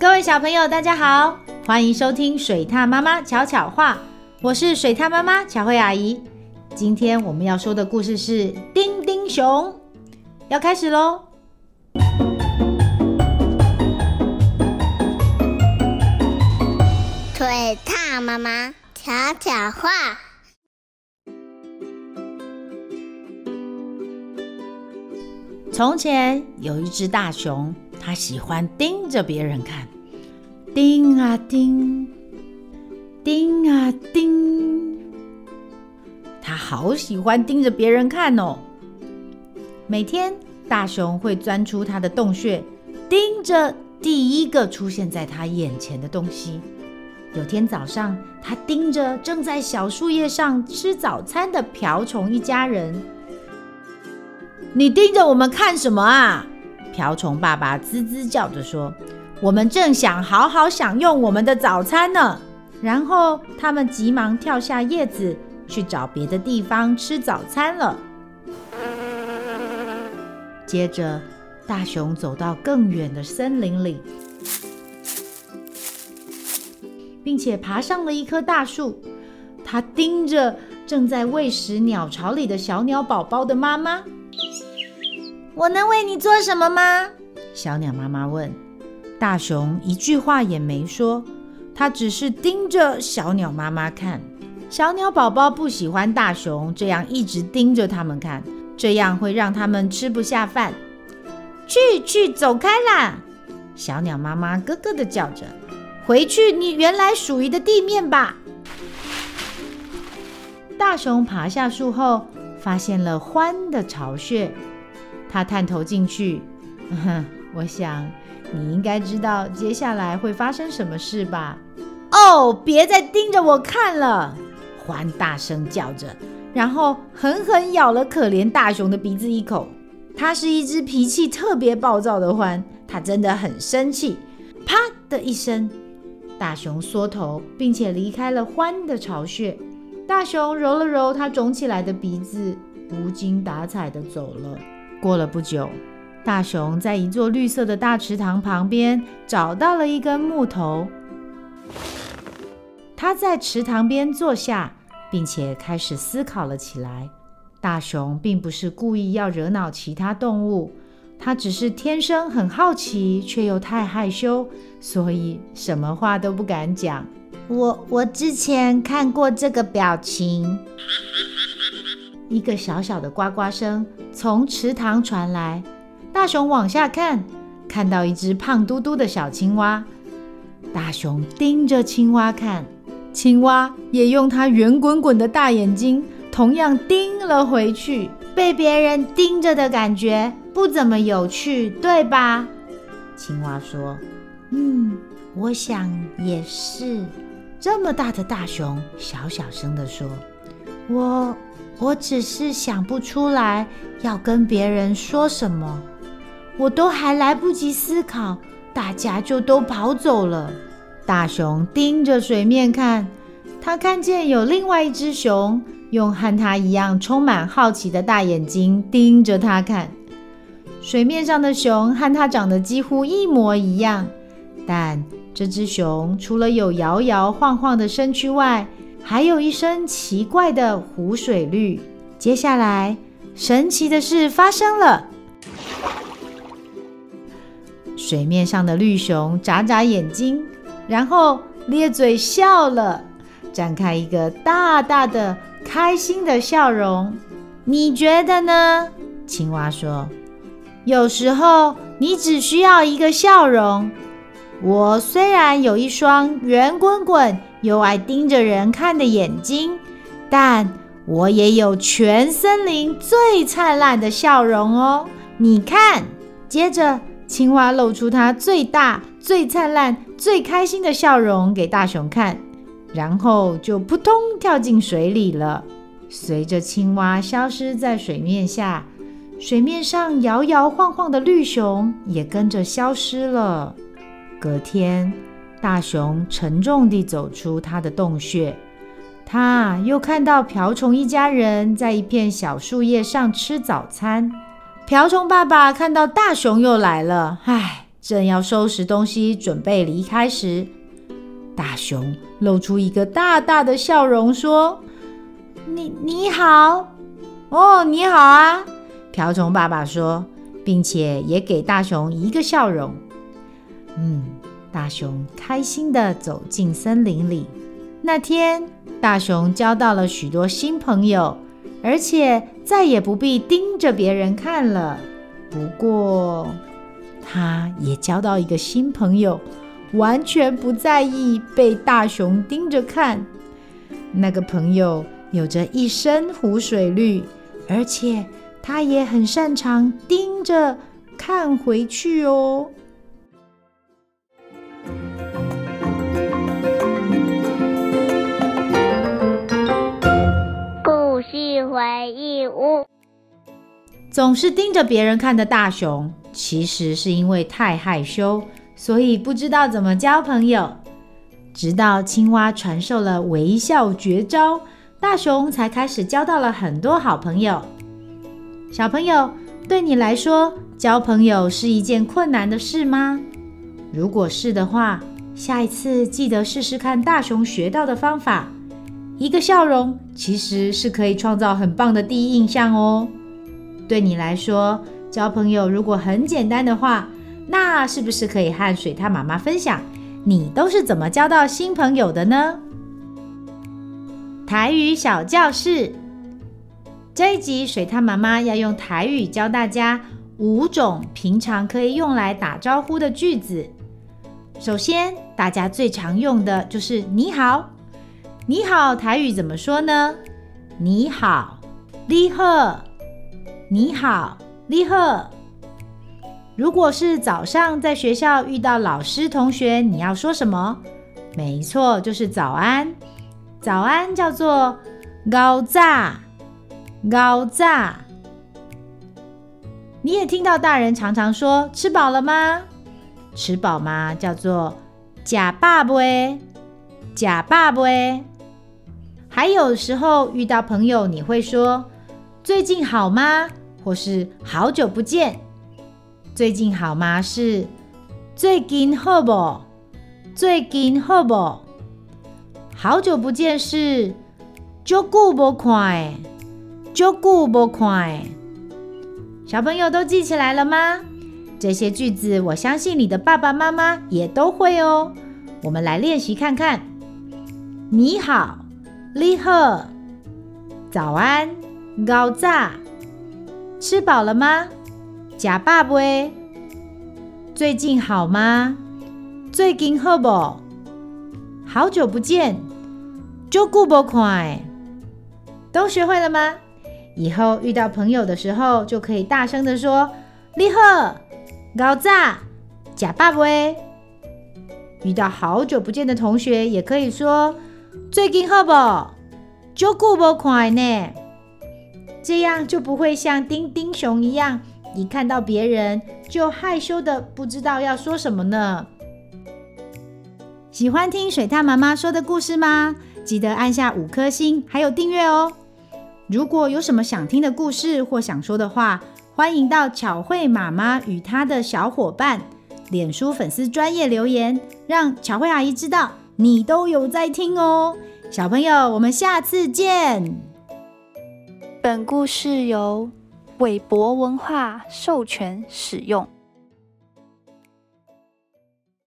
各位小朋友，大家好，欢迎收听水獭妈妈巧巧话，我是水獭妈妈巧慧阿姨。今天我们要说的故事是《丁丁熊》，要开始喽。水獭妈妈巧巧话。从前有一只大熊。他喜欢盯着别人看，盯啊盯，盯啊盯。他好喜欢盯着别人看哦。每天，大熊会钻出他的洞穴，盯着第一个出现在他眼前的东西。有天早上，他盯着正在小树叶上吃早餐的瓢虫一家人。你盯着我们看什么啊？瓢虫爸爸吱吱叫着说：“我们正想好好享用我们的早餐呢。”然后他们急忙跳下叶子，去找别的地方吃早餐了。接着，大熊走到更远的森林里，并且爬上了一棵大树。他盯着正在喂食鸟巢里的小鸟宝宝的妈妈。我能为你做什么吗？小鸟妈妈问。大熊一句话也没说，他只是盯着小鸟妈妈看。小鸟宝宝不喜欢大熊这样一直盯着他们看，这样会让他们吃不下饭。去去，走开啦！小鸟妈妈咯咯地叫着。回去你原来属于的地面吧。大熊爬下树后，发现了獾的巢穴。他探头进去，哼，我想你应该知道接下来会发生什么事吧？哦，别再盯着我看了！獾大声叫着，然后狠狠咬了可怜大熊的鼻子一口。它是一只脾气特别暴躁的獾，它真的很生气。啪的一声，大熊缩头，并且离开了獾的巢穴。大熊揉了揉它肿起来的鼻子，无精打采的走了。过了不久，大熊在一座绿色的大池塘旁边找到了一根木头。他在池塘边坐下，并且开始思考了起来。大熊并不是故意要惹恼其他动物，他只是天生很好奇，却又太害羞，所以什么话都不敢讲。我我之前看过这个表情。一个小小的呱呱声从池塘传来，大熊往下看，看到一只胖嘟嘟的小青蛙。大熊盯着青蛙看，青蛙也用它圆滚滚的大眼睛同样盯了回去。被别人盯着的感觉不怎么有趣，对吧？青蛙说：“嗯，我想也是。”这么大的大熊小小声地说：“我。”我只是想不出来要跟别人说什么，我都还来不及思考，大家就都跑走了。大熊盯着水面看，他看见有另外一只熊用和他一样充满好奇的大眼睛盯着他看。水面上的熊和它长得几乎一模一样，但这只熊除了有摇摇晃晃的身躯外，还有一身奇怪的湖水绿。接下来，神奇的事发生了。水面上的绿熊眨眨眼睛，然后咧嘴笑了，展开一个大大的开心的笑容。你觉得呢？青蛙说：“有时候你只需要一个笑容。我虽然有一双圆滚滚，又爱盯着人看的眼睛，但我也有全森林最灿烂的笑容哦。你看，接着青蛙露出它最大、最灿烂、最开心的笑容给大熊看，然后就扑通跳进水里了。随着青蛙消失在水面下，水面上摇摇晃晃的绿熊也跟着消失了。隔天，大熊沉重地走出他的洞穴，他又看到瓢虫一家人在一片小树叶上吃早餐。瓢虫爸爸看到大熊又来了，唉，正要收拾东西准备离开时，大熊露出一个大大的笑容，说：“你你好，哦，你好啊！”瓢虫爸爸说，并且也给大熊一个笑容。嗯，大熊开心地走进森林里。那天，大熊交到了许多新朋友，而且再也不必盯着别人看了。不过，他也交到一个新朋友，完全不在意被大熊盯着看。那个朋友有着一身湖水绿，而且他也很擅长盯着看回去哦。故事回忆屋。总是盯着别人看的大熊，其实是因为太害羞，所以不知道怎么交朋友。直到青蛙传授了微笑绝招，大熊才开始交到了很多好朋友。小朋友，对你来说，交朋友是一件困难的事吗？如果是的话，下一次记得试试看大熊学到的方法。一个笑容其实是可以创造很棒的第一印象哦。对你来说，交朋友如果很简单的话，那是不是可以和水獭妈妈分享，你都是怎么交到新朋友的呢？台语小教室，这一集水獭妈妈要用台语教大家五种平常可以用来打招呼的句子。首先，大家最常用的就是“你好”，“你好”台语怎么说呢？“你好”，“你好”。你好，你好。如果是早上在学校遇到老师同学，你要说什么？没错，就是早安。早安叫做高炸，高炸。你也听到大人常常说吃饱了吗？吃饱吗？叫做假爸不？假爸不？还有时候遇到朋友，你会说最近好吗？或是好久不见，最近好吗？是最近好不？最近好不？好久不见是久久不看，久久不看。小朋友都记起来了吗？这些句子，我相信你的爸爸妈妈也都会哦。我们来练习看看。你好，你好，早安，高炸。吃饱了吗？假爸不？最近好吗？最近好不？好久不见，久久无看。都学会了吗？以后遇到朋友的时候，就可以大声的说：“你好，高炸，假爸不？”遇到好久不见的同学，也可以说：“最近好不？久久无看呢。”这样就不会像丁丁熊一样，一看到别人就害羞的不知道要说什么呢。喜欢听水獭妈妈说的故事吗？记得按下五颗星，还有订阅哦。如果有什么想听的故事或想说的话，欢迎到巧慧妈妈与她的小伙伴脸书粉丝专业留言，让巧慧阿姨知道你都有在听哦。小朋友，我们下次见。本故事由韦博文化授权使用。